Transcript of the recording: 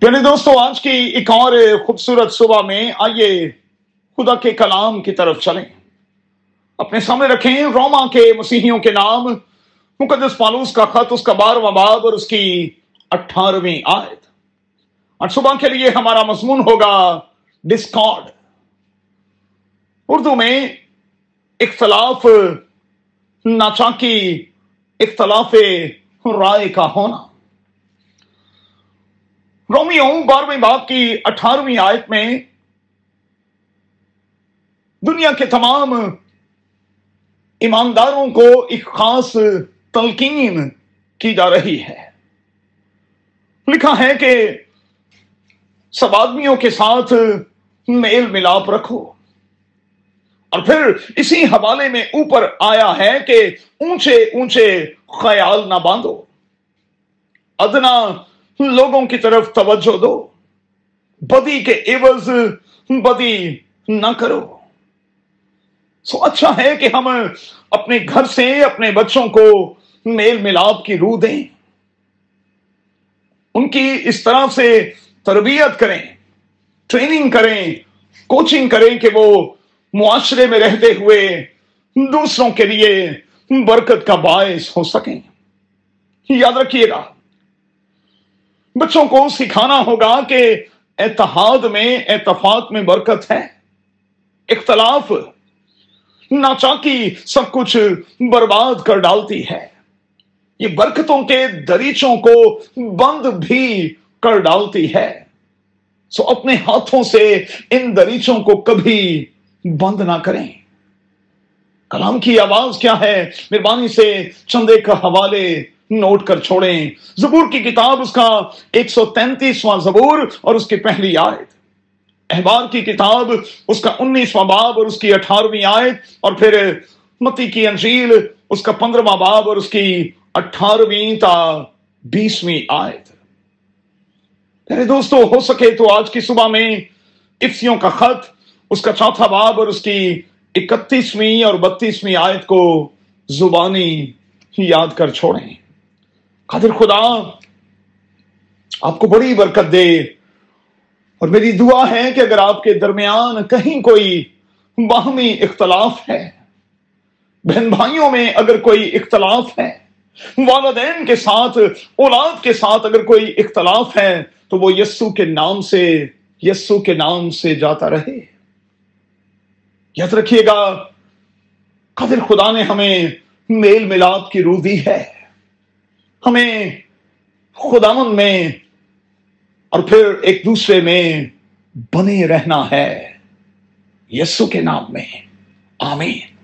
پیارے دوستو، آج کی ایک اور خوبصورت صبح میں آئیے خدا کے کلام کی طرف چلیں۔ اپنے سامنے رکھیں روما کے مسیحیوں کے نام، مقدس پالوس کا خط، اس کا بارواں باب اور اس کی اٹھارہویں آیت۔ اور صبح کے لیے ہمارا مضمون ہوگا ڈسکارڈ۔ اردو میں اختلاف، ناچاکی اختلاف رائے کا ہونا۔ رومیو بارہویں باپ کی اٹھارہویں آیت میں دنیا کے تمام ایمانداروں کو ایک خاص تلقین کی جا رہی ہے۔ لکھا ہے کہ سب آدمیوں کے ساتھ میل ملاپ رکھو۔ اور پھر اسی حوالے میں اوپر آیا ہے کہ اونچے اونچے خیال نہ باندھو۔ ادنا لوگوں کی طرف توجہ دو۔ بدی کے عوض، بدی نہ کرو۔ سو اچھا ہے کہ ہم اپنے گھر سے اپنے بچوں کو میل ملاپ کی روح دیں۔ ان کی اس طرح سے تربیت کریں، ٹریننگ کریں، کوچنگ کریں کہ وہ معاشرے میں رہتے ہوئے دوسروں کے لیے برکت کا باعث ہو سکیں۔ یاد رکھیے گا بچوں کو سکھانا ہوگا کہ اتحاد میں، اتفاق میں برکت ہے۔ اختلاف ناچاکی سب کچھ برباد کر ڈالتی ہے۔ یہ برکتوں کے دریچوں کو بند بھی کر ڈالتی ہے۔ سو اپنے ہاتھوں سے ان دریچوں کو کبھی بند نہ کریں۔ کلام کی آواز کیا ہے؟ مہربانی سے چندے کا حوالے نوٹ کر چھوڑیں۔ زبور کی کتاب، اس کا ایک سو تینتیسواں زبور اور اس کی پہلی آیت۔ احبار کی کتاب، اس کا انیسواں باب اور اس کی اٹھارہویں آیت۔ اور پھر متی کی انجیل، اس کا پندرواں باب اور اس کی اٹھارہویں تا بیسویں آیت۔ میرے دوستو، ہو سکے تو آج کی صبح میں افسیوں کا خط، اس کا چوتھا باب اور اس کی اکتیسویں اور بتیسویں آیت کو زبانی یاد کر چھوڑیں۔ قادر خدا، آپ کو بڑی برکت دے۔ اور میری دعا ہے کہ اگر آپ کے درمیان کہیں کوئی باہمی اختلاف ہے، بہن بھائیوں میں اگر کوئی اختلاف ہے، والدین کے ساتھ، اولاد کے ساتھ اگر کوئی اختلاف ہے، تو وہ یسو کے نام سے، یسو کے نام سے جاتا رہے۔ یاد رکھیے گا، قدر خدا نے ہمیں میل ملاپ کی روح دی ہے۔ ہمیں خداون میں اور پھر ایک دوسرے میں بنے رہنا ہے۔ یسو کے نام میں۔ آمین۔